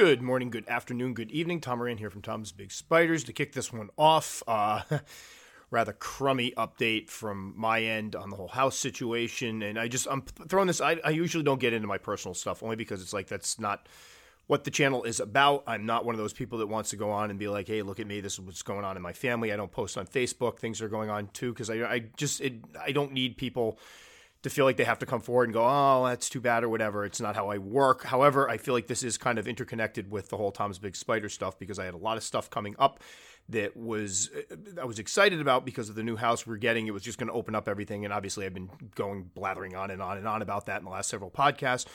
Good morning, good afternoon, good evening. Tom Moran here from Tom's Big Spiders to kick this one off. Uh, rather crummy update from my end on the whole house situation, and I just I'm throwing this. I, I usually don't get into my personal stuff only because it's like that's not what the channel is about. I'm not one of those people that wants to go on and be like, "Hey, look at me. This is what's going on in my family." I don't post on Facebook. Things are going on too because I I just it, I don't need people to feel like they have to come forward and go, oh, that's too bad or whatever. It's not how I work. However, I feel like this is kind of interconnected with the whole Tom's Big Spider stuff because I had a lot of stuff coming up that was uh, I was excited about because of the new house we're getting. It was just going to open up everything, and obviously I've been going blathering on and on and on about that in the last several podcasts.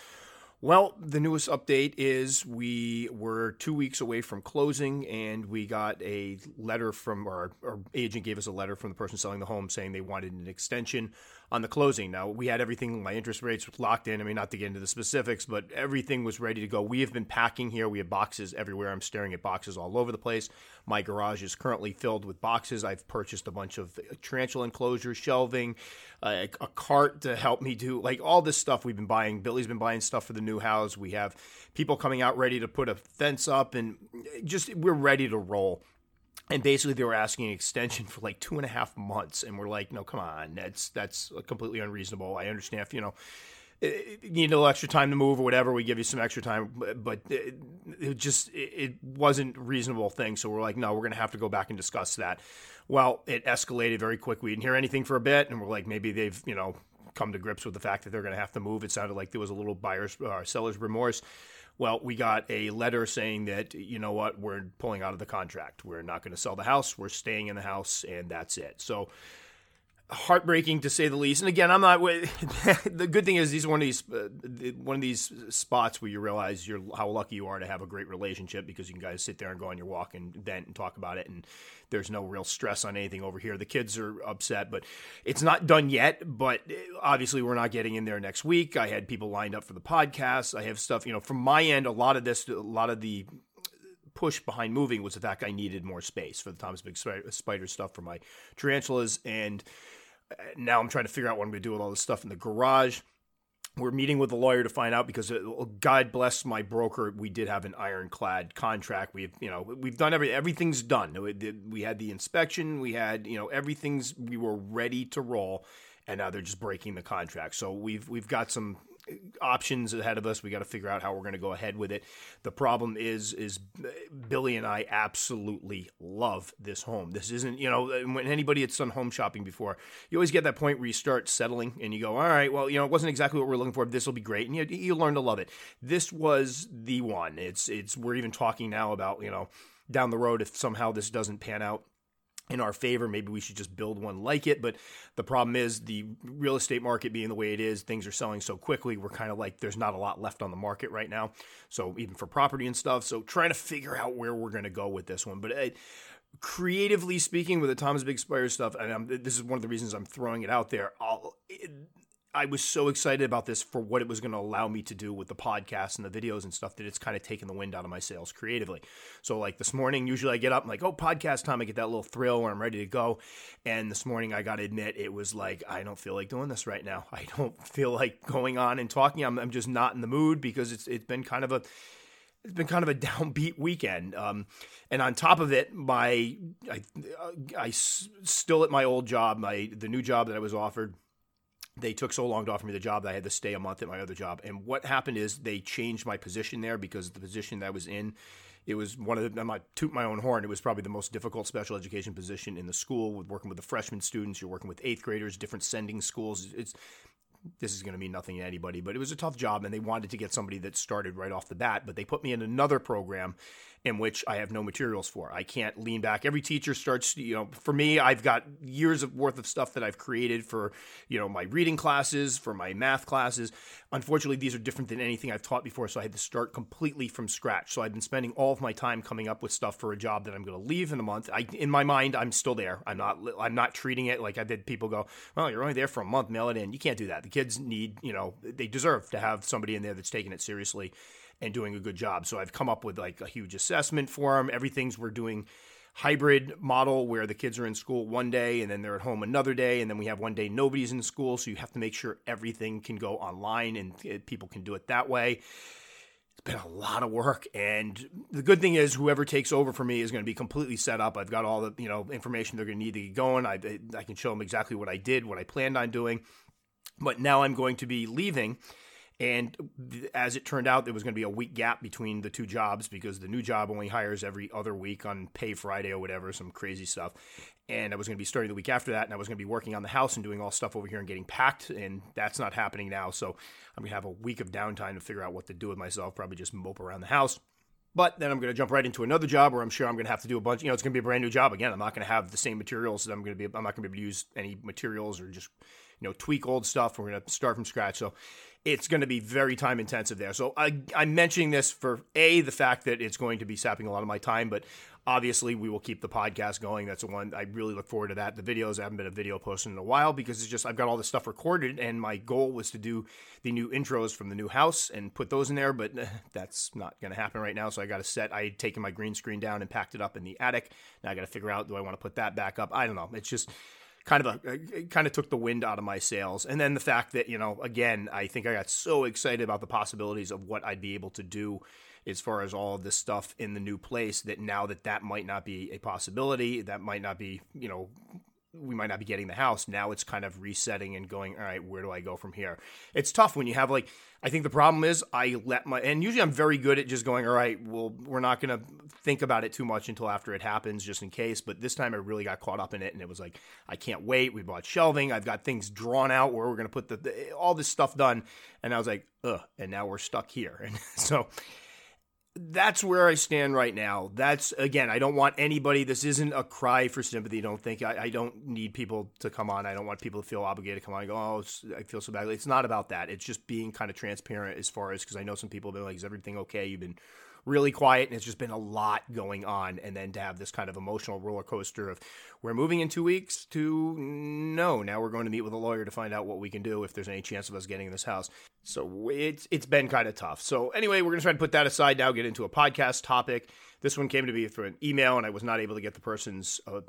Well, the newest update is we were two weeks away from closing, and we got a letter from our, our agent gave us a letter from the person selling the home saying they wanted an extension on the closing. Now, we had everything, my interest rates locked in. I mean, not to get into the specifics, but everything was ready to go. We have been packing here. We have boxes everywhere. I'm staring at boxes all over the place. My garage is currently filled with boxes. I've purchased a bunch of tarantula enclosures, shelving, uh, a cart to help me do like all this stuff we've been buying. Billy's been buying stuff for the new house. We have people coming out ready to put a fence up, and just we're ready to roll and basically they were asking an extension for like two and a half months. And we're like no come on. That's that's completely unreasonable. I understand if you know eh, eh, you need a little extra time to move or whatever we give you some extra time. But eh, it, it just it wasn't reasonable thing. So we're like no we're going to have to go back and discuss that. Well it escalated very quick. We didn't hear anything for a bit. And we're like maybe they've you know come to grips with the fact that they're going to have to move. It sounded like there was a little buyer's uh, seller's remorse well, we got a letter saying that, you know what, we're pulling out of the contract. We're not going to sell the house. We're staying in the house, and that's it. So, heartbreaking to say the least. And again, I'm not. the good thing is, these are one of these uh, one of these spots where you realize you're how lucky you are to have a great relationship because you can guys sit there and go on your walk and vent and talk about it, and there's no real stress on anything over here. The kids are upset, but it's not done yet. But uh, obviously, we're not getting in there next week. I had people lined up for the podcast. I have stuff, you know, from my end. A lot of this, a lot of the push behind moving was the fact I needed more space for the Tom's Big Spider stuff for my tarantulas. And now I'm trying to figure out what I'm going to do with all this stuff in the garage. We're meeting with the lawyer to find out because uh, God bless my broker, we did have an ironclad contract. We've you know we've done every everything's done. We had the inspection, we had you know everything's we were ready to roll, and now they're just breaking the contract. So we've we've got some options ahead of us. We got to figure out how we're going to go ahead with it. The problem is, is Billy and I absolutely love this home. This isn't, you know, when anybody had done home shopping before, you always get that point where you start settling and you go, all right, well, you know, it wasn't exactly what we are looking for. This will be great, and you, you learn to love it. This was the one. It's, it's. We're even talking now about, you know, down the road if somehow this doesn't pan out in our favor. Maybe we should just build one like it. But the problem is the real estate market being the way it is, things are selling so quickly. We're kind of like there's not a lot left on the market right now. So even for property and stuff. So trying to figure out where we're going to go with this one. But it, creatively speaking, with the Tom's Big Spider stuff, and I'm, this is one of the reasons I'm throwing it out there. It, I was so excited about this for what it was going to allow me to do with the podcast and the videos and stuff that it's kind of taken the wind out of my sails creatively. So, like this morning, usually I get up, I'm like, oh, podcast time. I get that little thrill where I'm ready to go. And this morning, I got to admit, it was like, I don't feel like doing this right now. I don't feel like going on and talking. I'm, I'm just not in the mood because it's it's been kind of a it's been kind of a downbeat weekend. Um, and on top of it, my I, I still at my old job, my the new job that I was offered they took so long to offer me the job that I had to stay a month at my other job. And what happened is they changed my position there because the position that I was in, it was one of the, I'm not toot my own horn, it was probably the most difficult special education position in the school with working with the freshman students. You're working with eighth graders, different sending schools. It's, this is going to mean nothing to anybody, but it was a tough job and they wanted to get somebody that started right off the bat. But they put me in another program in which I have no materials for. I can't lean back. Every teacher starts, you know, for me, I've got years of worth of stuff that I've created for, you know, my reading classes, for my math classes. Unfortunately, these are different than anything I've taught before, so I had to start completely from scratch. So I've been spending all of my time coming up with stuff for a job that I'm going to leave in a month. I, in my mind, I'm still there. I'm not. I'm not treating it like I did. people go, "Well, you're only there for a month. Mail it in." You can't do that. The kids need, you know, they deserve to have somebody in there that's taking it seriously and doing a good job. So I've come up with like a huge assessment for them. Everything's we're doing hybrid model where the kids are in school one day and then they're at home another day and then we have one day nobody's in school so you have to make sure everything can go online and people can do it that way it's been a lot of work. And the good thing is, whoever takes over for me is going to be completely set up. I've got all the you know information they're going to need to get going. I I can show them exactly what I did, what I planned on doing. But now I'm going to be leaving and as it turned out, there was going to be a week gap between the two jobs because the new job only hires every other week on Pay Friday or whatever, some crazy stuff. And I was going to be starting the week after that, and I was going to be working on the house and doing all stuff over here and getting packed. And that's not happening now. So I'm going to have a week of downtime to figure out what to do with myself, probably just mope around the house. But then I'm going to jump right into another job where I'm sure I'm going to have to do a bunch. You know, it's going to be a brand new job again. I'm not going to have the same materials. I'm going to be. I'm not going to be able to use any materials or just you know tweak old stuff. We're going to start from scratch. So it's going to be very time intensive there. So I, I'm mentioning this for a the fact that it's going to be sapping a lot of my time, but obviously we will keep the podcast going. That's the one I really look forward to. That the videos I haven't been a video posting in a while because it's just I've got all this stuff recorded, and my goal was to do the new intros from the new house and put those in there, but that's not going to happen right now. So I got to set. I had taken my green screen down and packed it up in the attic. Now I got to figure out do I want to put that back up? I don't know. It's just kind of a kind of took the wind out of my sails. And then the fact that you know, again, I think I got so excited about the possibilities of what I'd be able to do as far as all of this stuff in the new place that now that that might not be a possibility, that might not be you know we might not be getting the house. Now it's kind of resetting and going, all right, where do I go from here? It's tough when you have like, I think the problem is I let my, and usually I'm very good at just going, all right, well, we're not to think about it too much until after it happens, just in case. But this time I really got caught up in it and it was like, I can't wait. We bought shelving. I've got things drawn out where we're to put the, the, all this stuff done. And I was like, ugh, and now we're stuck here. And so, that's where I stand right now. That's again, I don't want anybody. This isn't a cry for sympathy. Don't think I, I don't need people to come on. I don't want people to feel obligated to come on and go, oh, I feel so badly. It's not about that. It's just being kind of transparent as far as because I know some people have been like, is everything okay? You've been really quiet and it's just been a lot going on. And then to have this kind of emotional roller coaster of we're moving in two weeks to no, now we're going to meet with a lawyer to find out what we can do if there's any chance of us getting this house. So it's it's been kind of tough. So anyway, we're gonna try to put that aside now, get into a podcast topic. This one came to me through an email, and I was not able to get the person's. Uh,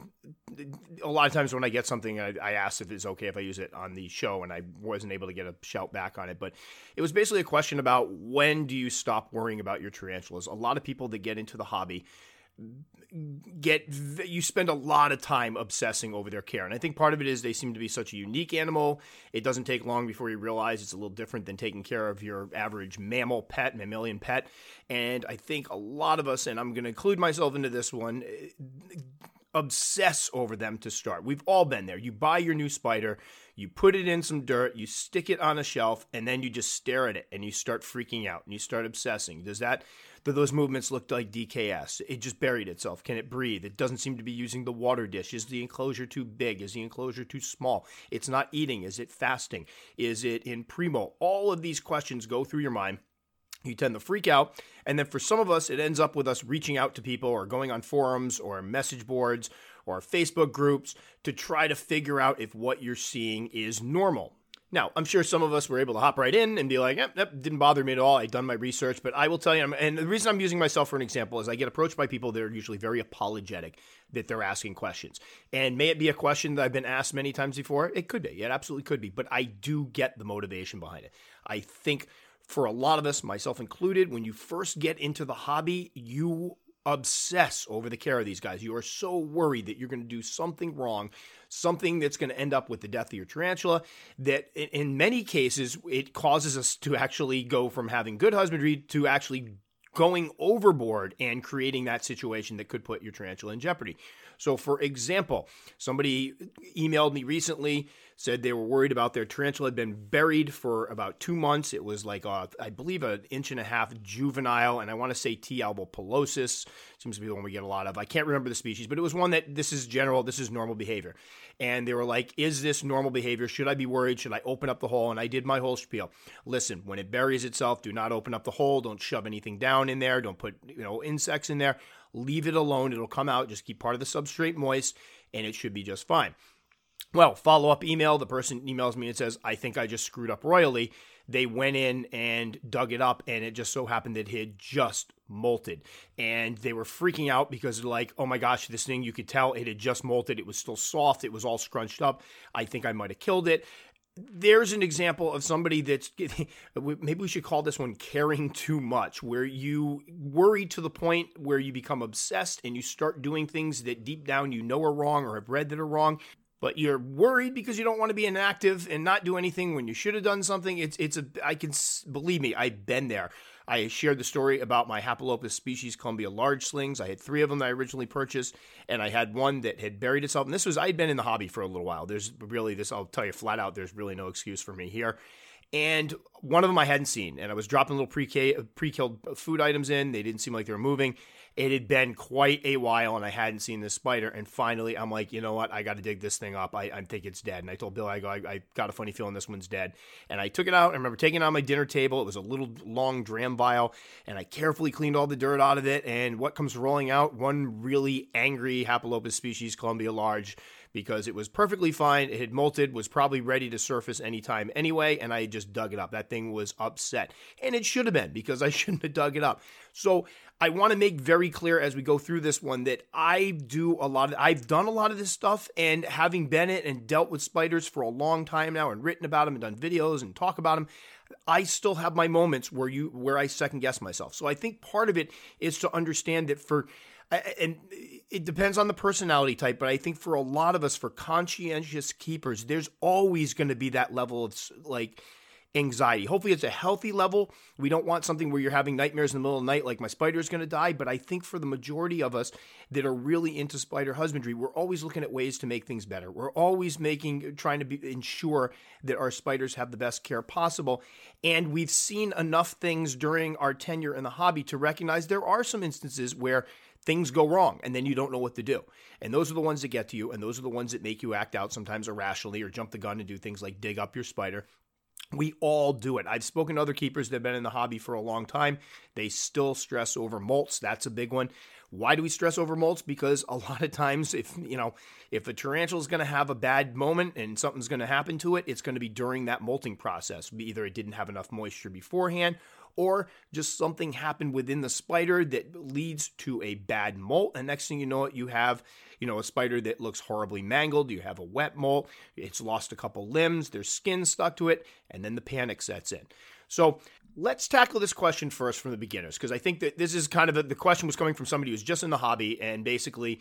a lot of times when I get something, I, I ask if it's okay if I use it on the show, and I wasn't able to get a shout back on it. But it was basically a question about when do you stop worrying about your tarantulas? A lot of people that get into the hobby get you spend a lot of time obsessing over their care. And i think part of it is they seem to be such a unique animal. It doesn't take long before you realize it's a little different than taking care of your average mammal pet mammalian pet. And i think a lot of us and i'm going to include myself into this one obsess over them to start we've all been there you buy your new spider you put it in some dirt you stick it on a shelf and then you just stare at it and you start freaking out and you start obsessing does that do those movements look like DKS. It just buried itself. Can it breathe? It doesn't seem to be using the water dish. Is the enclosure too big? Is the enclosure too small? It's not eating. Is it fasting? Is it in premolt? All of these questions go through your mind. You tend to freak out. And then for some of us, it ends up with us reaching out to people or going on forums or message boards or Facebook groups to try to figure out if what you're seeing is normal. Now, I'm sure some of us were able to hop right in and be like, yep, yep, didn't bother me at all. I'd done my research, but I will tell you, and the reason I'm using myself for an example is I get approached by people that are usually very apologetic that they're asking questions. And may it be a question that I've been asked many times before? It could be. It absolutely could be. But I do get the motivation behind it. I think for a lot of us, myself included, when you first get into the hobby, you obsess over the care of these guys. You are so worried that you're going to do something wrong, something that's going to end up with the death of your tarantula, that in many cases, it causes us to actually go from having good husbandry to actually going overboard and creating that situation that could put your tarantula in jeopardy. So, for example, somebody emailed me recently said they were worried about their tarantula had been buried for about two months. It was like, a, I believe, an inch and a half juvenile, and I want to say T. albopilosus seems to be the one we get a lot of. I can't remember the species, but it was one that this is general, this is normal behavior. And they were like, is this normal behavior? Should I be worried? Should I open up the hole? And I did my whole spiel. Listen, when it buries itself, do not open up the hole. Don't shove anything down in there. Don't put you know insects in there. Leave it alone. It'll come out. Just keep part of the substrate moist, and it should be just fine. Well, follow up email. The person emails me and says, I think I just screwed up royally. They went in and dug it up, and it just so happened that it had just molted. And they were freaking out because, like, oh my gosh, this thing, you could tell it had just molted. It was still soft. It was all scrunched up. I think I might have killed it there's an example of somebody that's maybe we should call this one caring too much, where you worry to the point where you become obsessed and you start doing things that deep down you know are wrong or have read that are wrong, but you're worried because you don't want to be inactive and not do anything when you should have done something. It's it's a I can believe me, I've been there. I shared the story about my Hapalopus species Colombia large slings. I had three of them that I originally purchased, and I had one that had buried itself. And this was, I'd been in the hobby for a little while. There's really this, I'll tell you flat out, there's really no excuse for me here. And one of them I hadn't seen, and I was dropping little pre pre-killed food items in. They didn't seem like they were moving. It had been quite a while, and I hadn't seen this spider. And finally, I'm like, you know what? I got to dig this thing up. I, I, think it's dead. And I told Bill, I go, I, I, got a funny feeling this one's dead. And I took it out. I remember taking it on my dinner table. It was a little long dram vial, and I carefully cleaned all the dirt out of it. And what comes rolling out? One really angry Hapalopus species, Colombia large because it was perfectly fine. It had molted, was probably ready to surface anytime anyway, and I just dug it up. That thing was upset. And it should have been because I shouldn't have dug it up. So I want to make very clear as we go through this one that I do a lot of I've done a lot of this stuff and having been it and dealt with spiders for a long time now and written about them and done videos and talk about them, I still have my moments where you where I second guess myself. So I think part of it is to understand that for and it depends on the personality type, but I think for a lot of us, for conscientious keepers, there's always going to be that level of like anxiety. Hopefully, it's a healthy level. We don't want something where you're having nightmares in the middle of the night, like my spider is going to die. But I think for the majority of us that are really into spider husbandry, we're always looking at ways to make things better. We're always making, trying to be, ensure that our spiders have the best care possible. And we've seen enough things during our tenure in the hobby to recognize there are some instances where things go wrong and then you don't know what to do. And those are the ones that get to you and those are the ones that make you act out sometimes irrationally or jump the gun and do things like dig up your spider we all do it. I've spoken to other keepers that have been in the hobby for a long time. They still stress over molts. That's a big one. Why do we stress over molts? Because a lot of times, if you know, if a tarantula is going to have a bad moment and something's going to happen to it, it's going to be during that molting process. Either it didn't have enough moisture beforehand, or just something happened within the spider that leads to a bad molt. And next thing you know, it you have you know, a spider that looks horribly mangled. You have a wet molt. It's lost a couple limbs. There's skin stuck to it. And then the panic sets in. So let's tackle this question first from the beginners, because I think that this is kind of a, the question was coming from somebody who's just in the hobby and basically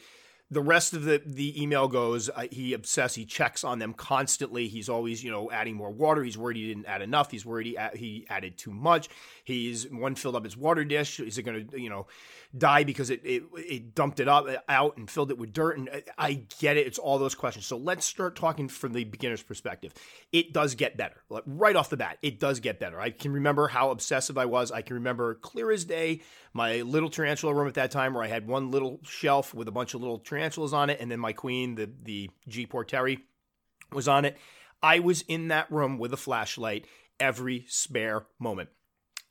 the rest of the, the email goes uh, he obsesses he checks on them constantly. He's always you know adding more water. He's worried he didn't add enough. He's worried he, he added too much. He's one filled up his water dish. Is it going to you know die because it, it it dumped it up out and filled it with dirt? And uh, i get it. It's all those questions. So let's start talking from the beginner's perspective. It does get better. Right off the bat it does get better. I can remember how obsessive i was. I can remember clear as day my little tarantula room at that time where i had one little shelf with a bunch of little tarantulas on it, and then my queen, the the G Porteri, was on it. I was in that room with a flashlight every spare moment.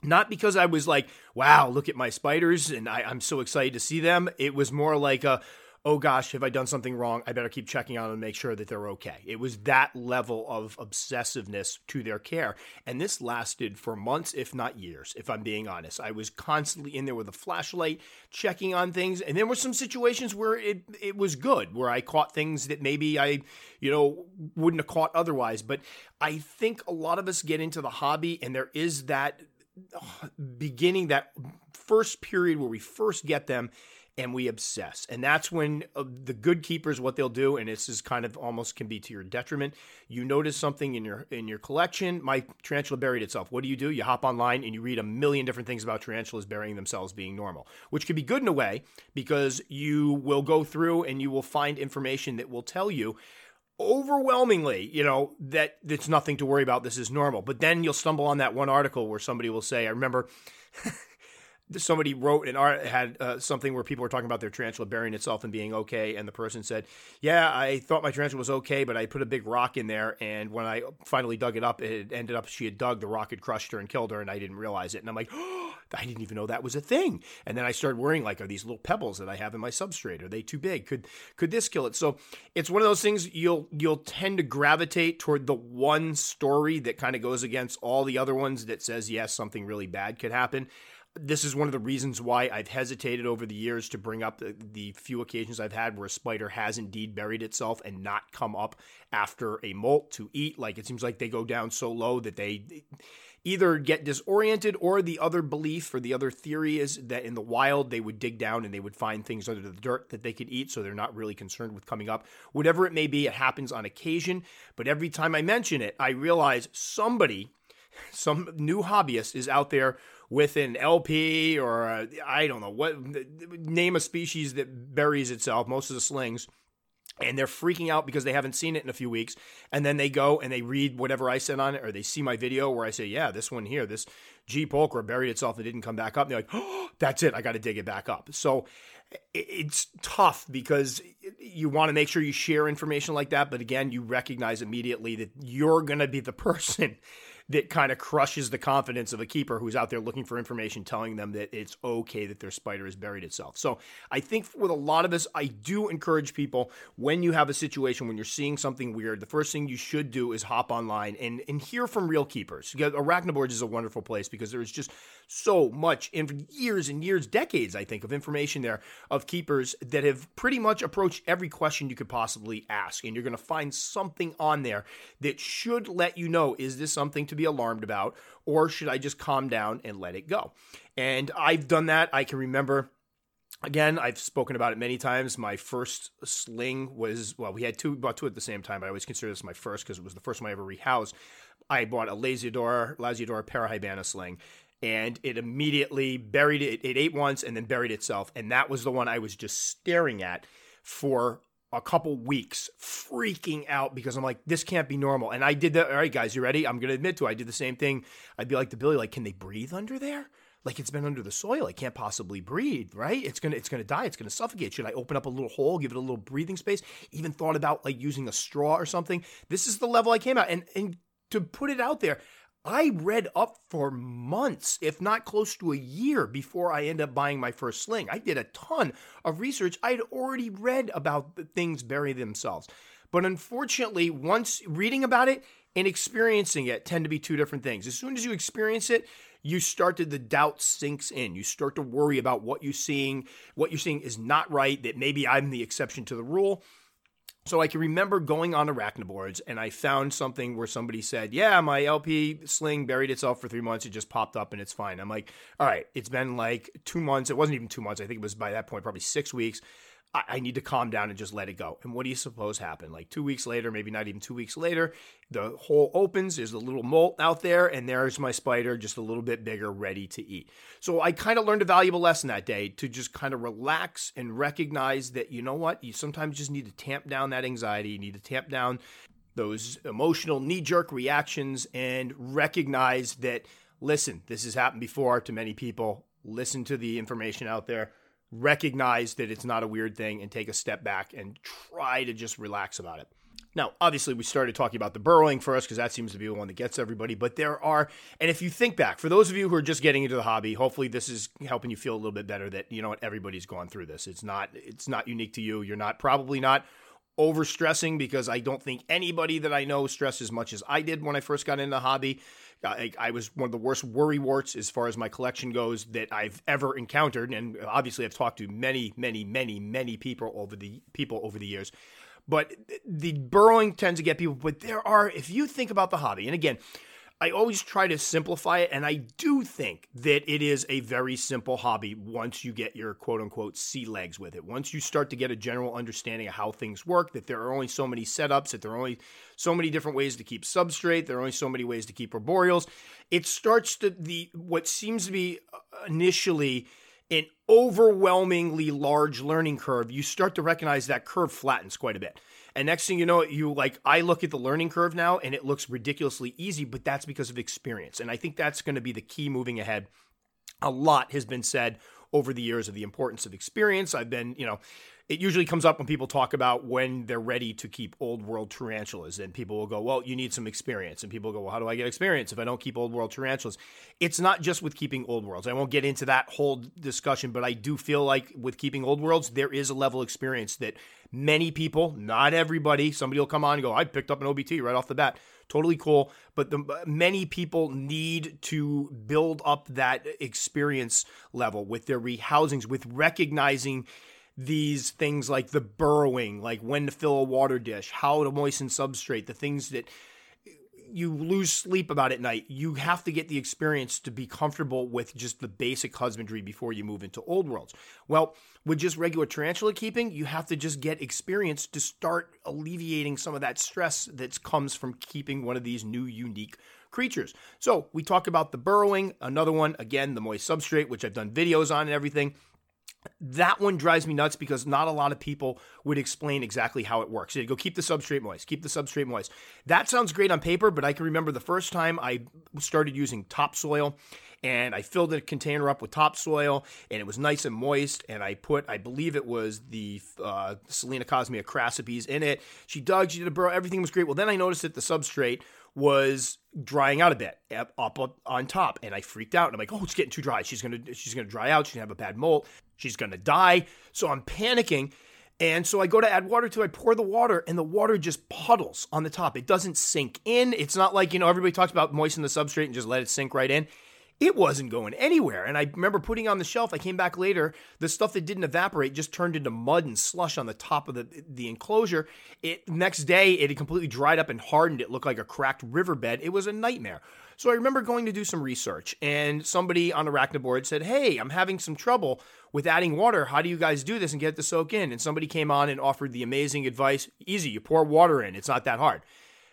Not because I was like, wow, look at my spiders and I, am so excited to see them. It was more like a, oh gosh, have I done something wrong? I better keep checking on them and make sure that they're okay. It was that level of obsessiveness to their care. And this lasted for months, if not years, if I'm being honest. I was constantly in there with a flashlight, checking on things. And there were some situations where it, it was good, where I caught things that maybe I, you know, wouldn't have caught otherwise. But I think a lot of us get into the hobby and there is that uh, beginning, that first period where we first get them and we obsess. And that's when uh, the good keepers what they'll do and this is kind of almost can be to your detriment. You notice something in your in your collection, my tarantula buried itself. What do you do? You hop online and you read a million different things about tarantulas burying themselves being normal, which can be good in a way because you will go through and you will find information that will tell you overwhelmingly, you know, that it's nothing to worry about. This is normal. But then you'll stumble on that one article where somebody will say, I remember somebody wrote an art had uh, something where people were talking about their tarantula burying itself and being okay, and the person said, "Yeah, I thought my tarantula was okay, but I put a big rock in there, and when I finally dug it up, it ended up she had dug the rock had crushed her and killed her, and I didn't realize it." And I'm like, oh, "I didn't even know that was a thing." And then I started worrying, like, are these little pebbles that I have in my substrate are they too big? Could could this kill it? So it's one of those things you'll you'll tend to gravitate toward the one story that kind of goes against all the other ones that says yes, something really bad could happen. This is one of the reasons why I've hesitated over the years to bring up the, the, few occasions I've had where a spider has indeed buried itself and not come up after a molt to eat. Like it seems like they go down so low that they either get disoriented or the other belief or the other theory is that in the wild they would dig down and they would find things under the dirt that they could eat so they're not really concerned with coming up whatever it may be it happens on occasion but every time i mention it i realize somebody some new hobbyist is out there with an LP or I don't know what name a species that buries itself, most of the slings. And they're freaking out because they haven't seen it in a few weeks. And then they go and they read whatever I said on it, or they see my video where I say, Yeah, this one here, this G Pulchra buried itself and didn't come back up. And they're like, Oh, that's it. I got to dig it back up. So it's tough because you want to make sure you share information like that. But again, you recognize immediately that you're going to be the person that kind of crushes the confidence of a keeper who's out there looking for information, telling them that it's okay that their spider has buried itself. So I think with a lot of us, I do encourage people when you have a situation when you're seeing something weird, the first thing you should do is hop online and, and hear from real keepers. Arachnoboards is a wonderful place because there's just so much in years and years, decades, I think, of information there of keepers that have pretty much approached every question you could possibly ask. And you're going to find something on there that should let you know is this something to be alarmed about, or should I just calm down and let it go? And I've done that. I can remember. Again, I've spoken about it many times. My first sling was well, we had two, bought two at the same time, but I always consider this my first because it was the first one I ever rehoused. I bought a Lasiodora, Lasiodora Parahybana sling, and it immediately buried it. It ate once and then buried itself. And that was the one I was just staring at for a couple weeks, freaking out because I'm like, this can't be normal. And I did that. All right, guys, you ready? I'm going to admit to it. I did the same thing. I'd be like to Billy, like, can they breathe under there? Like it's been under the soil. I can't possibly breathe, right? It's gonna it's gonna die. It's gonna suffocate. Should I open up a little hole, give it a little breathing space? Even thought about like using a straw or something. This is the level I came out. And and to put it out there, I read up for months, if not close to a year, before I end up buying my first sling. I did a ton of research. I had already read about the things bury themselves. But unfortunately, once reading about it and experiencing it tend to be two different things. As soon as you experience it, you start to the doubt sinks in. You start to worry about what you're seeing, what you're seeing is not right, that maybe I'm the exception to the rule. So I can remember going on Arachnoboards and I found something where somebody said, Yeah, my LP sling buried itself for three months. It just popped up and it's fine. I'm like, All right, it's been like two months. It wasn't even two months. I think it was by that point, probably six weeks. I, I need to calm down and just let it go. And what do you suppose happened? Like two weeks later, maybe not even two weeks later, the hole opens, there's a little molt out there, and there's my spider just a little bit bigger, ready to eat. So I kind of learned a valuable lesson that day to just kind of relax and recognize that, you know what, you sometimes just need to tamp down that anxiety, you need to tamp down those emotional knee jerk reactions and recognize that, listen, this has happened before to many people. Listen to the information out there recognize that it's not a weird thing and take a step back and try to just relax about it. Now, obviously, we started talking about the burrowing first because that seems to be the one that gets everybody. But there are, and if you think back, for those of you who are just getting into the hobby, hopefully this is helping you feel a little bit better that you know what everybody's gone through this. It's not, it's not unique to you. You're not probably not over stressing because I don't think anybody that I know stressed as much as I did when I first got into the hobby. I, I, was one of the worst worry warts as far as my collection goes that I've ever encountered, and obviously I've talked to many, many, many, many people over the people over the years. But the burrowing tends to get people. But there are, if you think about the hobby, and again, I always try to simplify it, and I do think that it is a very simple hobby once you get your quote unquote sea legs with it. Once you start to get a general understanding of how things work, that there are only so many setups, that there are only so many different ways to keep substrate, there are only so many ways to keep arboreals. It starts to the what seems to be uh, initially an overwhelmingly large learning curve. You start to recognize that curve flattens quite a bit. And next thing you know, you like, I look at the learning curve now and it looks ridiculously easy, but that's because of experience. And I think that's going to be the key moving ahead. A lot has been said over the years of the importance of experience. I've been, you know, it usually comes up when people talk about when they're ready to keep old world tarantulas. And people will go, well, you need some experience. And people go, well, how do I get experience if I don't keep old world tarantulas? It's not just with keeping old worlds. I won't get into that whole discussion, but I do feel like with keeping old worlds, there is a level of experience that many people, not everybody, somebody will come on and go, I picked up an OBT right off the bat. Totally cool. But the, many people need to build up that experience level with their rehousings, with recognizing these things like the burrowing, like when to fill a water dish, how to moisten substrate, the things that you lose sleep about at night. You have to get the experience to be comfortable with just the basic husbandry before you move into old worlds. Well, with just regular tarantula keeping, you have to just get experience to start alleviating some of that stress that comes from keeping one of these new unique creatures. So, we talk about the burrowing, another one, again, the moist substrate, which I've done videos on and everything that one drives me nuts because not a lot of people would explain exactly how it works. They go, keep the substrate moist, keep the substrate moist. That sounds great on paper, but I can remember the first time I started using topsoil and I filled a container up with topsoil and it was nice and moist. And I put, I believe it was the uh, Cosmia crassipes in it. She dug, she did a burrow, everything was great. Well, then I noticed that the substrate was drying out a bit up, up, on top and i freaked out and i'm like oh it's getting too dry she's gonna she's gonna dry out she's gonna have a bad molt she's gonna die so i'm panicking and so i go to add water to it i pour the water and the water just puddles on the top it doesn't sink in it's not like you know everybody talks about moisten the substrate and just let it sink right in it wasn't going anywhere. And I remember putting on the shelf. I came back later. The stuff that didn't evaporate just turned into mud and slush on the top of the the enclosure. It next day it had completely dried up and hardened. It looked like a cracked riverbed. It was a nightmare. So I remember going to do some research, and somebody on Arachnoboard said, "Hey, I'm having some trouble with adding water. How do you guys do this and get it to soak in?" And somebody came on and offered the amazing advice: easy, you pour water in. It's not that hard.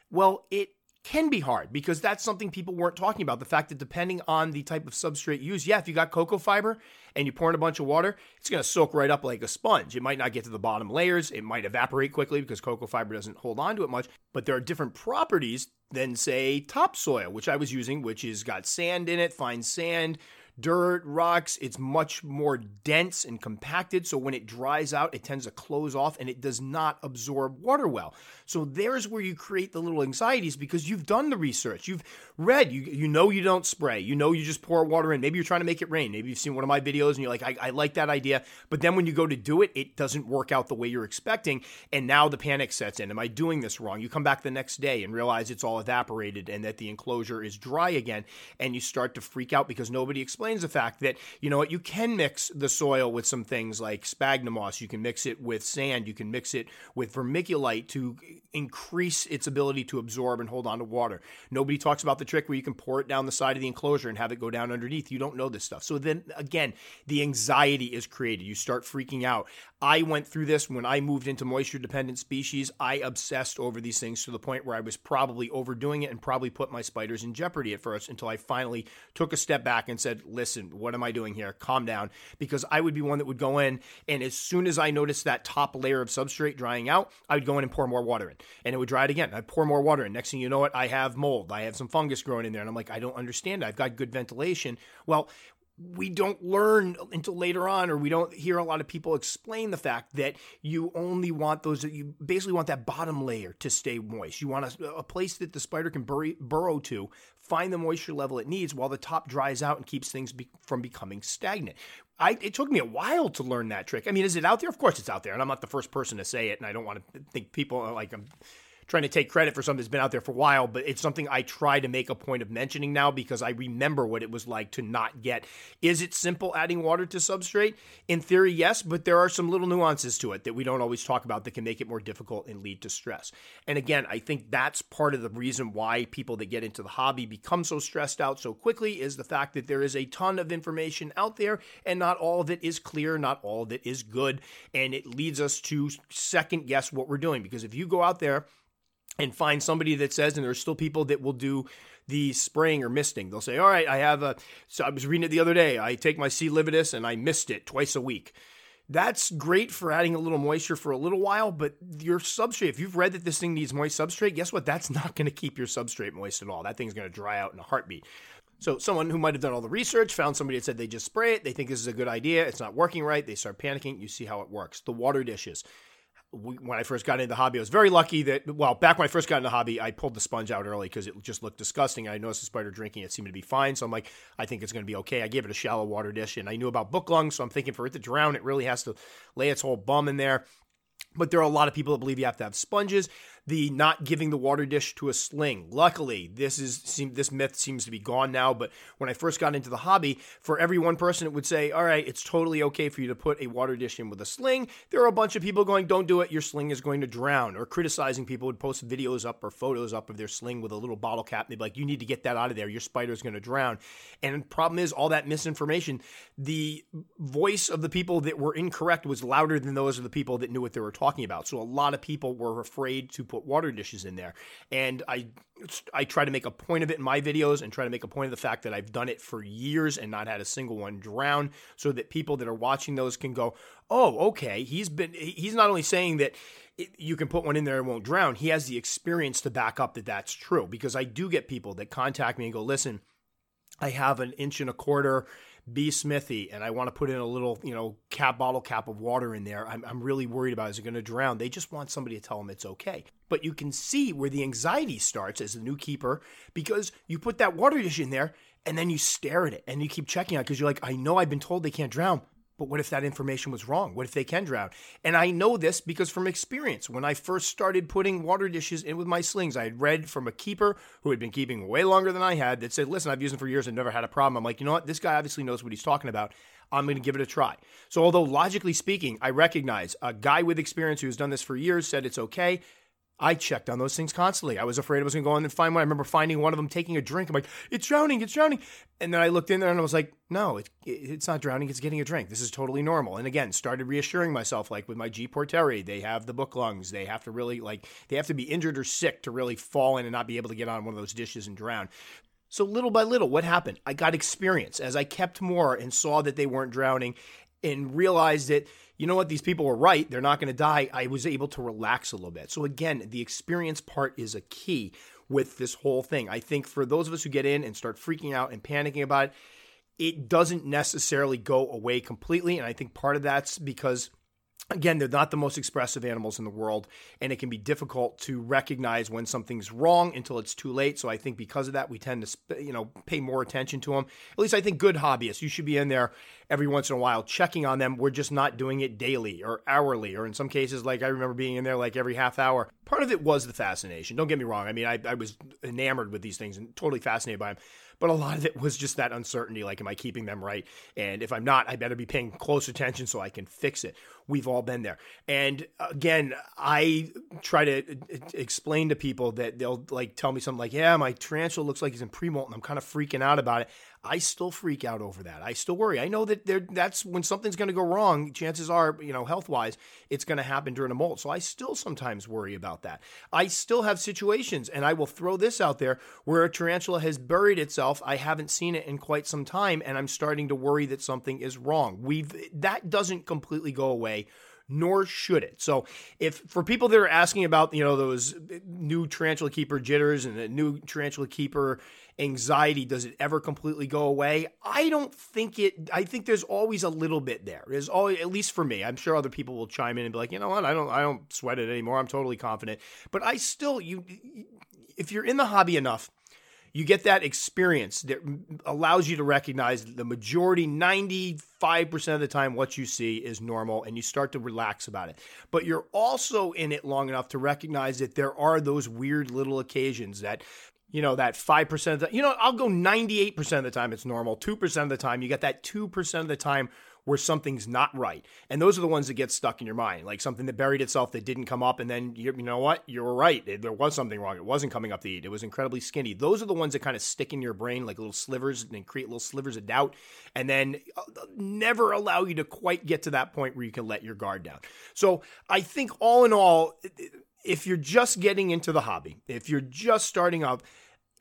Well, it can be hard because that's something people weren't talking about. The fact that depending on the type of substrate used, yeah, if you got cocoa fiber and you pour in a bunch of water, it's going to soak right up like a sponge. It might not get to the bottom layers. It might evaporate quickly because cocoa fiber doesn't hold on to it much. But there are different properties than, say, topsoil, which I was using, which is got sand in it, fine sand, dirt, rocks. It's much more dense and compacted. So when it dries out, it tends to close off and it does not absorb water well. So there's where you create the little anxieties because you've done the research. You've read, you, you know you don't spray. You know you just pour water in. Maybe you're trying to make it rain. Maybe you've seen one of my videos and you're like, I, I like that idea. But then when you go to do it, it doesn't work out the way you're expecting. And now the panic sets in. Am I doing this wrong? You come back the next day and realize it's all evaporated and that the enclosure is dry again. And you start to freak out because nobody explains the fact that, you know what, you can mix the soil with some things like sphagnum moss. You can mix it with sand. You can mix it with vermiculite to increase its ability to absorb and hold on to water. Nobody talks about the trick where you can pour it down the side of the enclosure and have it go down underneath. You don't know this stuff. So then again, the anxiety is created. You start freaking out. I went through this when I moved into moisture dependent species. I obsessed over these things to the point where I was probably overdoing it and probably put my spiders in jeopardy at first until I finally took a step back and said, listen, what am I doing here? Calm down. Because I would be one that would go in and as soon as I noticed that top layer of substrate drying out, I would go in and pour more water in and it would dry it again. I'd pour more water in. Next thing you know what, I have mold. I have some fungus growing in there. And I'm like, I don't understand. I've got good ventilation. Well, we don't learn until later on, or we don't hear a lot of people explain the fact that you only want those, you basically want that bottom layer to stay moist. You want a, a place that the spider can burrow to, find the moisture level it needs while the top dries out and keeps things be, from becoming stagnant. I, it took me a while to learn that trick. I mean, is it out there? Of course it's out there, and I'm not the first person to say it, and I don't want to think people are like I'm trying to take credit for something that's been out there for a while, but it's something I try to make a point of mentioning now because I remember what it was like to not get. Is it simple adding water to substrate? In theory, yes, but there are some little nuances to it that we don't always talk about that can make it more difficult and lead to stress. And again, I think that's part of the reason why people that get into the hobby become so stressed out so quickly is the fact that there is a ton of information out there and not all of it is clear, not all of it is good, and it leads us to second guess what we're doing because if you go out there and find somebody that says, and there's still people that will do the spraying or misting. They'll say, all right, I have a, so I was reading it the other day. I take my C. lividus and I mist it twice a week. That's great for adding a little moisture for a little while, but your substrate, if you've read that this thing needs moist substrate, guess what? That's not going to keep your substrate moist at all. That thing's going to dry out in a heartbeat. So someone who might have done all the research found somebody that said they just spray it. They think this is a good idea. It's not working right. They start panicking. You see how it works. The water dishes. When I first got into the hobby, I was very lucky that, well, back when I first got into the hobby, I pulled the sponge out early because it just looked disgusting. I noticed the spider drinking it seemed to be fine. So I'm like, I think it's going to be okay. I gave it a shallow water dish and I knew about book lungs. So I'm thinking for it to drown, it really has to lay its whole bum in there. But there are a lot of people that believe you have to have sponges the not giving the water dish to a sling. Luckily, this is this myth seems to be gone now. But when I first got into the hobby, for every one person, it would say, "All right, it's totally okay for you to put a water dish in with a sling." There are a bunch of people going, "Don't do it. Your sling is going to drown," or criticizing people would post videos up or photos up of their sling with a little bottle cap. And they'd be like, "You need to get that out of there. Your spider is going to drown." And problem is all that misinformation. The voice of the people that were incorrect was louder than those of the people that knew what they were talking about. So a lot of people were afraid to put water dishes in there. And I I try to make a point of it in my videos and try to make a point of the fact that I've done it for years and not had a single one drown so that people that are watching those can go, "Oh, okay, he's been he's not only saying that you can put one in there and won't drown. He has the experience to back up that that's true because I do get people that contact me and go, "Listen, I have an inch and a quarter B. smithi and I want to put in a little, you know, cap bottle cap of water in there. I'm, I'm really worried about is it going to drown? They just want somebody to tell them it's okay. But you can see where the anxiety starts as the new keeper because you put that water dish in there and then you stare at it and you keep checking out because you're like, I know I've been told they can't drown, but what if that information was wrong? What if they can drown? And I know this because from experience, when I first started putting water dishes in with my slings, I had read from a keeper who had been keeping way longer than I had that said, listen, I've used them for years and never had a problem. I'm like, you know what? This guy obviously knows what he's talking about. I'm going to give it a try. So, although logically speaking, I recognize a guy with experience who's done this for years said it's okay. I checked on those things constantly. I was afraid I was going to go in and find one. I remember finding one of them taking a drink. I'm like, it's drowning, it's drowning. And then I looked in there and I was like, no, it, it's not drowning, it's getting a drink. This is totally normal. And again, started reassuring myself, like with my G. porteri, they have the book lungs. They have to really, like, they have to be injured or sick to really fall in and not be able to get on one of those dishes and drown. So little by little, what happened? I got experience as I kept more and saw that they weren't drowning and realized that you know what, these people were right. They're not going to die. I was able to relax a little bit. So, again, the experience part is a key with this whole thing. I think for those of us who get in and start freaking out and panicking about it, it doesn't necessarily go away completely. And I think part of that's because Again, they're not the most expressive animals in the world, and it can be difficult to recognize when something's wrong until it's too late. So I think because of that, we tend to, you know, pay more attention to them. At least I think good hobbyists, you should be in there every once in a while checking on them. We're just not doing it daily or hourly, or in some cases, like I remember being in there like every half hour. Part of it was the fascination. Don't get me wrong. I mean, I, I was enamored with these things and totally fascinated by them but a lot of it was just that uncertainty like am i keeping them right and if i'm not i better be paying close attention so i can fix it we've all been there and again i try to uh, uh, explain to people that they'll like tell me something like yeah my tarantula looks like he's in pre-molt and i'm kind of freaking out about it I still freak out over that. I still worry. I know that there that's when something's going to go wrong. Chances are, you know, health wise, it's going to happen during a molt. So I still sometimes worry about that. I still have situations, and I will throw this out there where a tarantula has buried itself. I haven't seen it in quite some time, and I'm starting to worry that something is wrong. We've that doesn't completely go away nor should it. So, if for people that are asking about, you know, those new tarantula keeper jitters and the new tarantula keeper anxiety, does it ever completely go away? I don't think it. I think there's always a little bit there. There's always, at least for me. I'm sure other people will chime in and be like, you know what, I don't, I don't sweat it anymore. I'm totally confident. But I still, you, if you're in the hobby enough you get that experience that allows you to recognize the majority 95% of the time what you see is normal and you start to relax about it. But you're also in it long enough to recognize that there are those weird little occasions that you know that 5% of the you know I'll go 98% of the time it's normal 2% of the time you get that 2% of the time where something's not right. And those are the ones that get stuck in your mind, like something that buried itself that didn't come up. And then you, you know what? You were right. There was something wrong. It wasn't coming up to eat. It was incredibly skinny. Those are the ones that kind of stick in your brain like little slivers and create little slivers of doubt. And then uh, never allow you to quite get to that point where you can let your guard down. So I think all in all, if you're just getting into the hobby, if you're just starting up,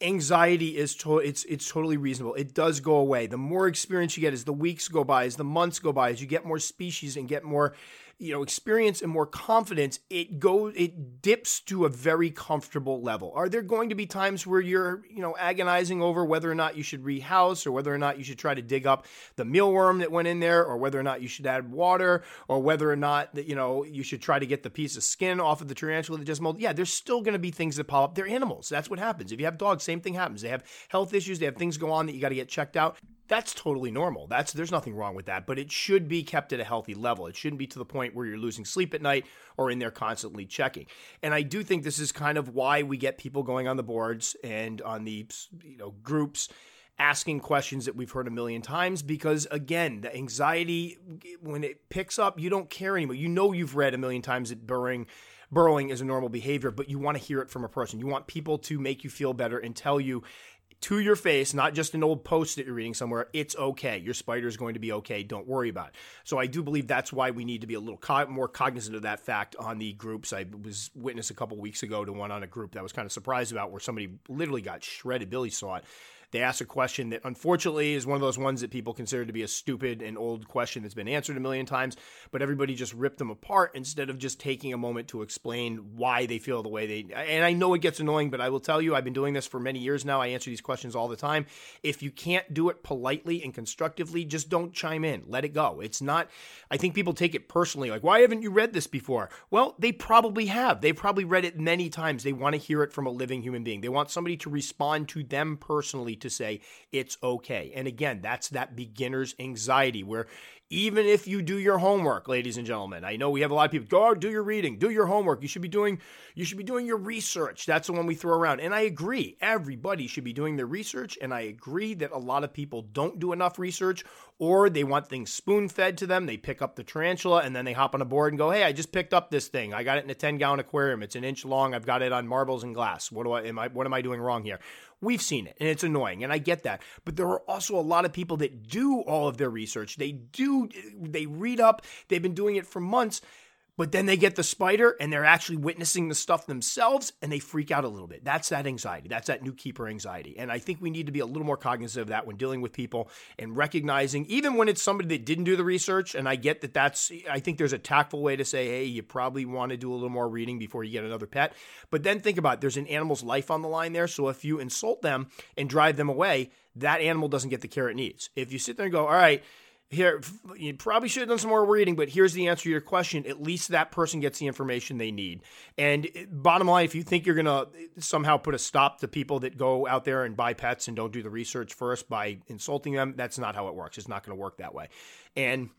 anxiety is to- it's it's totally reasonable. It does go away. The more experience you get as the weeks go by, as the months go by, as you get more species and get more you know experience and more confidence it goes it dips to a very comfortable level. Are there going to be times where you're you know agonizing over whether or not you should rehouse or whether or not you should try to dig up the mealworm that went in there or whether or not you should add water or whether or not that you know you should try to get the piece of skin off of the tarantula that just molted yeah there's still going to be things that pop up. They're animals. That's what happens. If you have dogs same thing happens. They have health issues. They have things go on that you got to get checked out that's totally normal. That's there's nothing wrong with that, but it should be kept at a healthy level. It shouldn't be to the point where you're losing sleep at night or in there constantly checking. And I do think this is kind of why we get people going on the boards and on the you know groups asking questions that we've heard a million times because again, the anxiety when it picks up, you don't care anymore. You know you've read a million times that burrowing burrowing is a normal behavior, but you want to hear it from a person. You want people to make you feel better and tell you to your face, not just an old post that you're reading somewhere. It's okay. Your spider is going to be okay. Don't worry about it. So I do believe that's why we need to be a little co- more cognizant of that fact on the groups. I was witness a couple weeks ago to one on a group that I was kind of surprised about where somebody literally got shredded. Billy saw it they ask a question that unfortunately is one of those ones that people consider to be a stupid and old question that's been answered a million times, but everybody just ripped them apart instead of just taking a moment to explain why they feel the way they. And I know it gets annoying, but I will tell you, I've been doing this for many years now. I answer these questions all the time. If you can't do it politely and constructively, just don't chime in. Let it go. It's not. I think people take it personally, like, why haven't you read this before? Well, they probably have. They probably read it many times. They want to hear it from a living human being. They want somebody to respond to them personally to say it's okay. And again, that's that beginner's anxiety where even if you do your homework, ladies and gentlemen, I know we have a lot of people go, oh, do your reading, do your homework. You should be doing you should be doing your research. That's the one we throw around. And I agree. Everybody should be doing their research. And I agree that a lot of people don't do enough research or they want things spoon fed to them. They pick up the tarantula and then they hop on a board and go, Hey, I just picked up this thing. I got it in a 10 gallon aquarium. It's an inch long. I've got it on marbles and glass. What do I am I what am I doing wrong here? We've seen it and it's annoying and I get that. But there are also a lot of people that do all of their research. They do they read up, they've been doing it for months but then they get the spider and they're actually witnessing the stuff themselves and they freak out a little bit. That's that anxiety. That's that new keeper anxiety. And I think we need to be a little more cognizant of that when dealing with people and recognizing, even when it's somebody that didn't do the research. And I get that that's, I think there's a tactful way to say, hey, you probably want to do a little more reading before you get another pet. But then think about it, there's an animal's life on the line there. So if you insult them and drive them away, that animal doesn't get the care it needs. If you sit there and go, all right, here you probably should have done some more reading but here's the answer to your question. At least that person gets the information they need. And eh, bottom line if you think you're going to somehow put a stop to people that go out there and buy pets and don't do the research first by insulting them that's not how it works. It's not going to work that way. And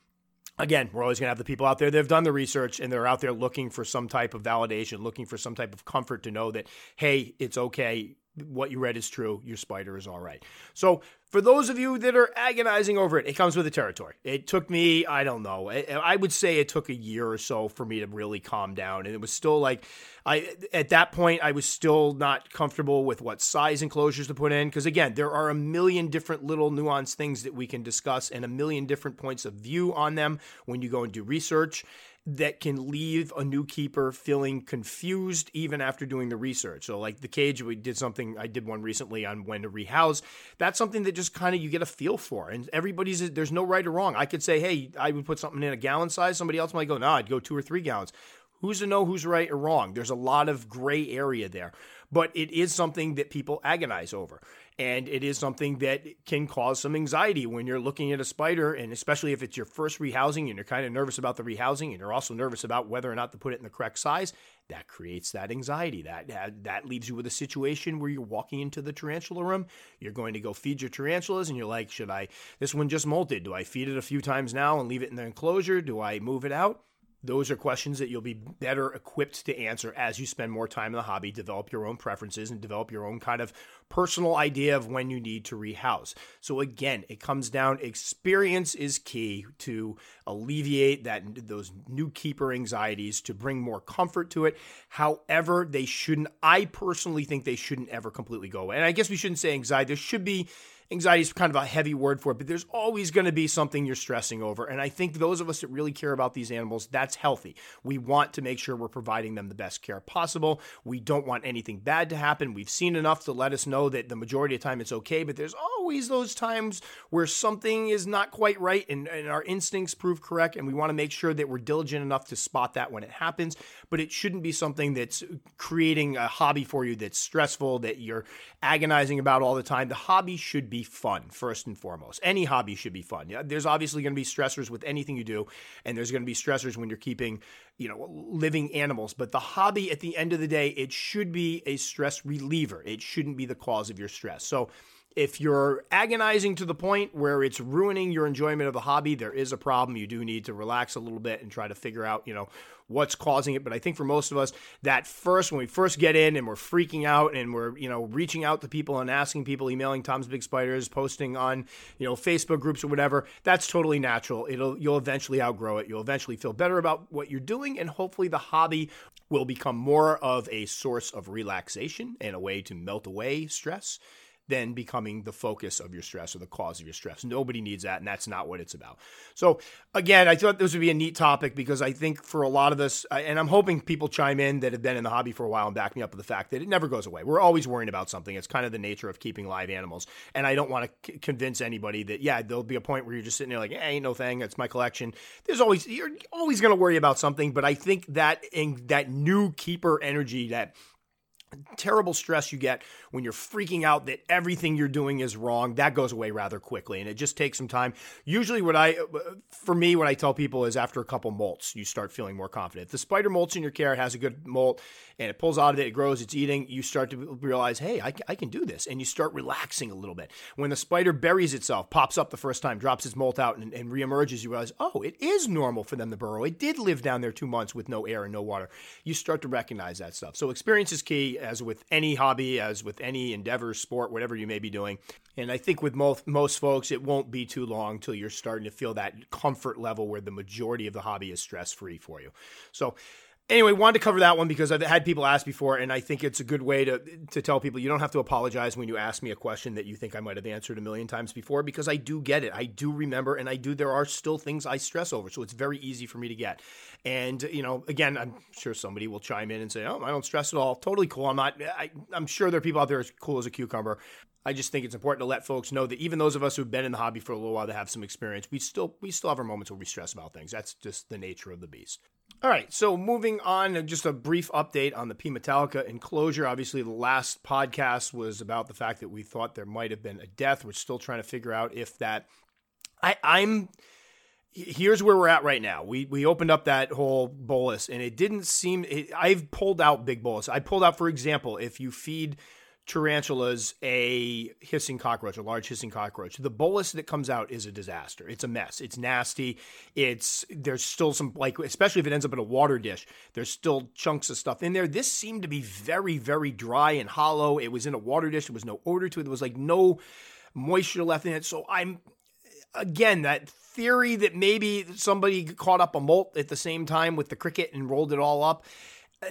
again, we're always going to have the people out there that have done the research and they're out there looking for some type of validation, looking for some type of comfort to know that, hey, it's okay what you read is true. Your spider is all right. So, for those of you that are agonizing over it, it comes with the territory. It took me, I don't know, I would say it took a year or so for me to really calm down. And it was still like, I at that point, I was still not comfortable with what size enclosures to put in. Because again, there are a million different little nuanced things that we can discuss and a million different points of view on them when you go and do research that can leave a new keeper feeling confused even after doing the research. So, like the cage, we did something, I did one recently on when to rehouse. That's something that just kind of you get a feel for. And everybody's, there's no right or wrong. I could say, hey, I would put something in a gallon size. Somebody else might go, no, I'd go two or three gallons. Who's to know who's right or wrong? There's a lot of gray area there, but it is something that people agonize over. And it is something that can cause some anxiety when you're looking at a spider, and especially if it's your first rehousing and you're kind of nervous about the rehousing and you're also nervous about whether or not to put it in the correct size. That creates that anxiety. That, that, leaves you with a situation where you're walking into the tarantula room. You're going to go feed your tarantulas, and you're like, should I? This one just molted. Do I feed it a few times now and leave it in the enclosure? Do I move it out? Those are questions that you'll be better equipped to answer as you spend more time in the hobby, develop your own preferences, and develop your own kind of personal idea of when you need to rehouse. So again, it comes down experience is key to alleviate that those new keeper anxieties, to bring more comfort to it. However, they shouldn't I personally think they shouldn't ever completely go away. And I guess we shouldn't say anxiety. There should be anxiety is kind of a heavy word for it, but there's always going to be something you're stressing over. And I think those of us that really care about these animals, that's healthy. We want to make sure we're providing them the best care possible. We don't want anything bad to happen. We've seen enough to let us know that the majority of time it's okay, but there's always those times where something is not quite right and, and our instincts prove correct. And we want to make sure that we're diligent enough to spot that when it happens. But it shouldn't be something that's creating a hobby for you that's stressful, that you're agonizing about all the time. The hobby should be fun, first and foremost. Any hobby should be fun. Yeah, there's obviously going to be stressors with anything you do, and there's going to be stressors when you're keeping you know, living animals. But the hobby, at the end of the day, it should be a stress reliever. It shouldn't be the cause of your stress. So if you're agonizing to the point where it's ruining your enjoyment of the hobby, there is a problem. You do need to relax a little bit and try to figure out, you know, what's causing it. But I think for most of us, that first, when we first get in and we're freaking out and we're, you know, reaching out to people and asking people, emailing Tom's Big Spiders, posting on, you know, Facebook groups or whatever, that's totally natural. It'll, you'll eventually outgrow it. You'll eventually feel better about what you're doing. And hopefully the hobby will become more of a source of relaxation and a way to melt away stress than becoming the focus of your stress or the cause of your stress. Nobody needs that, and that's not what it's about. So, again, I thought this would be a neat topic because I think for a lot of us, and I'm hoping people chime in that have been in the hobby for a while and back me up with the fact that it never goes away. We're always worrying about something. It's kind of the nature of keeping live animals. And I don't want to c- convince anybody that, yeah, there'll be a point where you're just sitting there like, hey, ain't no thing. It's my collection. There's always, you're always going to worry about something. But I think that in that new keeper energy that terrible stress you get when you're freaking out that everything you're doing is wrong that goes away rather quickly and it just takes some time. Usually what i for me what i tell people is after a couple molts you start feeling more confident. If the spider molts in your care has a good molt and it pulls out of it it grows it's eating you start to realize hey I, I can do this and you start relaxing a little bit. When the spider buries itself pops up the first time drops its molt out and, and reemerges you realize oh it is normal for them to burrow. It did live down there two months with no air and no water. You start to recognize that stuff. So experience is key as with any hobby, as with any endeavor, sport, whatever you may be doing. And I think with most most folks, it won't be too long till you're starting to feel that comfort level where the majority of the hobby is stress free for you. So anyway, wanted to cover that one because I've had people ask before, and I think it's a good way to to tell people you don't have to apologize when you ask me a question that you think I might have answered a million times before because I do get it. I do remember, and I do. There are still things I stress over, so it's very easy for me to get. And you know, again, I'm sure somebody will chime in and say, "Oh, I don't stress at all. Totally cool. I'm not. I, I'm sure there are people out there as cool as a cucumber." I just think it's important to let folks know that even those of us who've been in the hobby for a little while that have some experience, we still we still have our moments where we stress about things. That's just the nature of the beast. All right, so moving on, just a brief update on the P Metallica enclosure. Obviously, the last podcast was about the fact that we thought there might have been a death. We're still trying to figure out if that. I, I'm. Here's where we're at right now. We we opened up that whole bolus, and it didn't seem. It, I've pulled out big bolus. I pulled out, for example, if you feed tarantulas a hissing cockroach, a large hissing cockroach. The bolus that comes out is a disaster. It's a mess. It's nasty. It's there's still some like especially if it ends up in a water dish, there's still chunks of stuff in there. This seemed to be very very dry and hollow. It was in a water dish. There was no odor to it. There was like no moisture left in it. So I'm again that theory that maybe somebody caught up a molt at the same time with the cricket and rolled it all up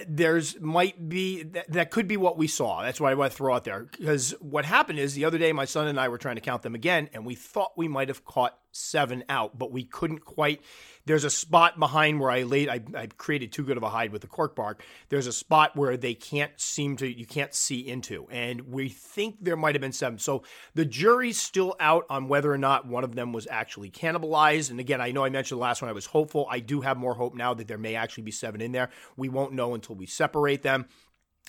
there's might be that, that could be what we saw. That's why I want to throw out there because what happened is the other day my son and I were trying to count them again, and we thought we might have caught seven out, but we couldn't quite. There's a spot behind where I laid. I, I created too good of a hide with the cork bark. There's a spot where they can't seem to. You can't see into, and we think there might have been seven. So the jury's still out on whether or not one of them was actually cannibalized. And again, I know I mentioned the last one. I was hopeful. I do have more hope now that there may actually be seven in there. We won't know until we separate them.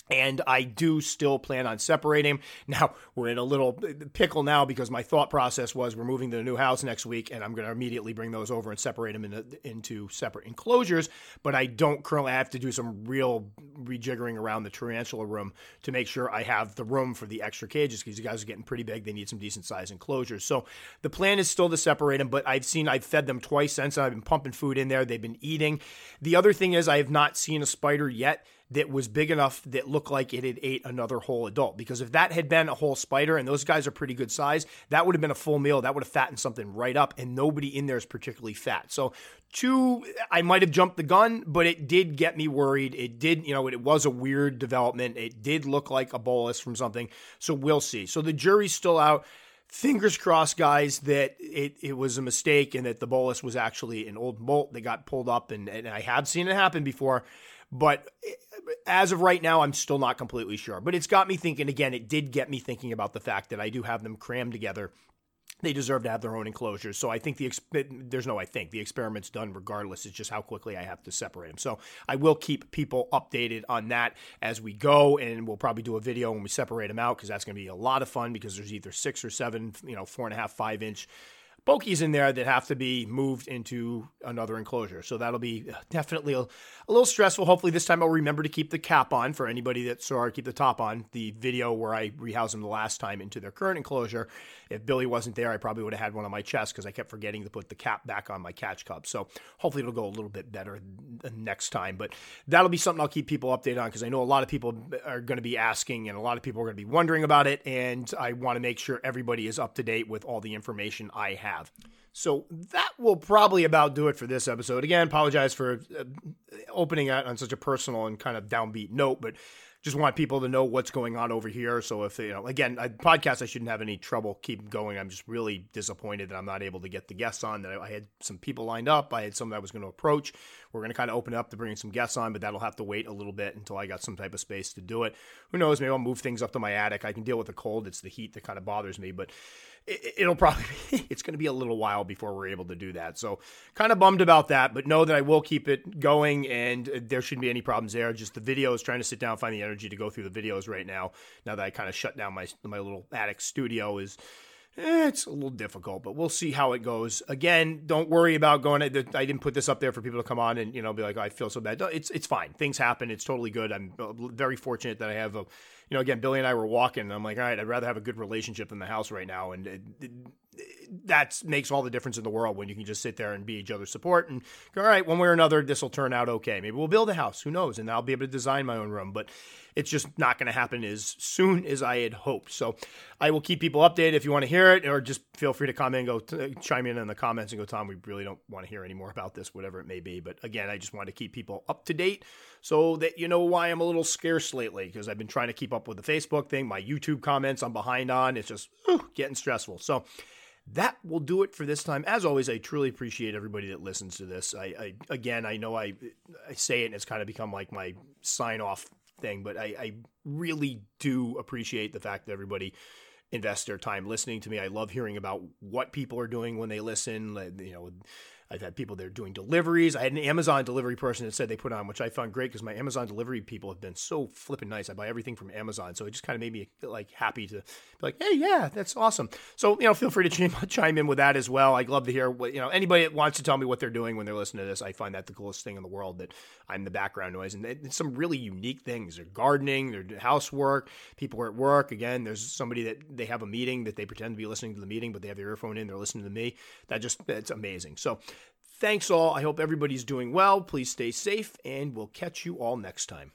And I do still plan on separating. Now, we're in a little pickle now because my thought process was we're moving to the new house next week and I'm going to immediately bring those over and separate them into, into separate enclosures. But I don't currently have to do some real rejiggering around the tarantula room to make sure I have the room for the extra cages because you guys are getting pretty big. They need some decent size enclosures. So the plan is still to separate them, but I've seen, I've fed them twice since I've been pumping food in there. They've been eating. The other thing is, I have not seen a spider yet that was big enough that looked like it had ate another whole adult. Because if that had been a whole spider, and those guys are pretty good size, that would have been a full meal. That would have fattened something right up, and nobody in there is particularly fat. So, two, I might have jumped the gun, but it did get me worried. It did, you know, it was a weird development. It did look like a bolus from something. So, we'll see. So, the jury's still out fingers crossed, guys, that it, it was a mistake and that the bolus was actually an old molt that got pulled up. And, and I have seen it happen before. But eh, as of right now, I'm still not completely sure. But it's got me thinking again, it did get me thinking about the fact that I do have them crammed together they deserve to have their own enclosures. So I think the there's no I think the experiment's done regardless. It's just how quickly I have to separate them. So I will keep people updated on that as we go, and we'll probably do a video when we separate them out because that's going to be a lot of fun because there's either six or seven, you know, four and a half, five inch pokies in there that have to be moved into another enclosure. So that'll be uh, definitely a, a, little stressful. Hopefully, this time I'll remember to keep the cap on for anybody that saw keep the top on. The video where I rehoused them the last time into their current enclosure. If Billy wasn't there, I probably would have had one on my chest because I kept forgetting to put the cap back on my catch cup. So hopefully, it'll go a little bit better next time. But that'll be something I'll keep people updated on because I know a lot of people are going to be asking and a lot of people are going to be wondering about it. And I want to make sure everybody is up to date with all the information I have have. So that will probably about do it for this episode. Again, apologize for uh, opening it on such a personal and kind of downbeat note, but just want people to know what's going on over here. So if you know, again, podcast, I shouldn't have any trouble keep going. I'm just really disappointed that I'm not able to get the guests on. That I had some people lined up. I had some that I was going to approach. We're going to kind of open it up to bring some guests on, but that'll have to wait a little bit until I got some type of space to do it. Who knows? Maybe I'll move things up to my attic. I can deal with the cold. It's the heat that kind of bothers me, but it, will probably be, it's going to be a little while before we're able to do that. So kind of bummed about that, but know that I will keep it going and there shouldn't be any problems there. Just the videos, trying to sit down, find the energy to go through the videos right now. Now that I kind of shut down my my little attic studio is eh, it's a little difficult, but we'll see how it goes. Again, don't worry about going. I didn't put this up there for people to come on and you know be like, oh, I feel so bad. It's it's fine. Things happen. It's totally good. I'm uh, very fortunate that I have a, you know, again, Billy and I were walking, and I'm like, all right, I'd rather have a good relationship in the house right now, and it, it, that makes all the difference in the world when you can just sit there and be each other's support and go, all right, one way or another, this will turn out okay. Maybe we'll build a house. Who knows? And I'll be able to design my own room. But it's just not going to happen as soon as I had hoped. So I will keep people updated if you want to hear it, or just feel free to comment go t- chime in in the comments and go, Tom, we really don't want to hear any more about this, whatever it may be. But again, I just want to keep people up to date so that you know why I'm a little scarce lately because I've been trying to keep up with the Facebook thing, my YouTube comments I'm behind on. It's just whew, getting stressful. So that will do it for this time. As always, I truly appreciate everybody that listens to this. I, I again, I know I I say it and it's kind of become like my sign off thing, but I, I really do appreciate the fact that everybody invests their time listening to me. I love hearing about what people are doing when they listen. You know, I've had people that are doing deliveries. I had an Amazon delivery person that said they put on, which I found great because my Amazon delivery people have been so flipping nice. I buy everything from Amazon, so it just kind of made me like happy to be like, hey, yeah, that's awesome. So you know, feel free to chime, in with that as well. I'd love to hear what you know anybody that wants to tell me what they're doing when they're listening to this. I find that the coolest thing in the world that I'm the background noise, and some really unique things. They're gardening, they're housework. People are at work. Again, there's somebody that they have a meeting that they pretend to be listening to the meeting, but they have their earphone in. They're listening to me. That just it's amazing. So Thanks all. I hope everybody's doing well. Please stay safe, and we'll catch you all next time.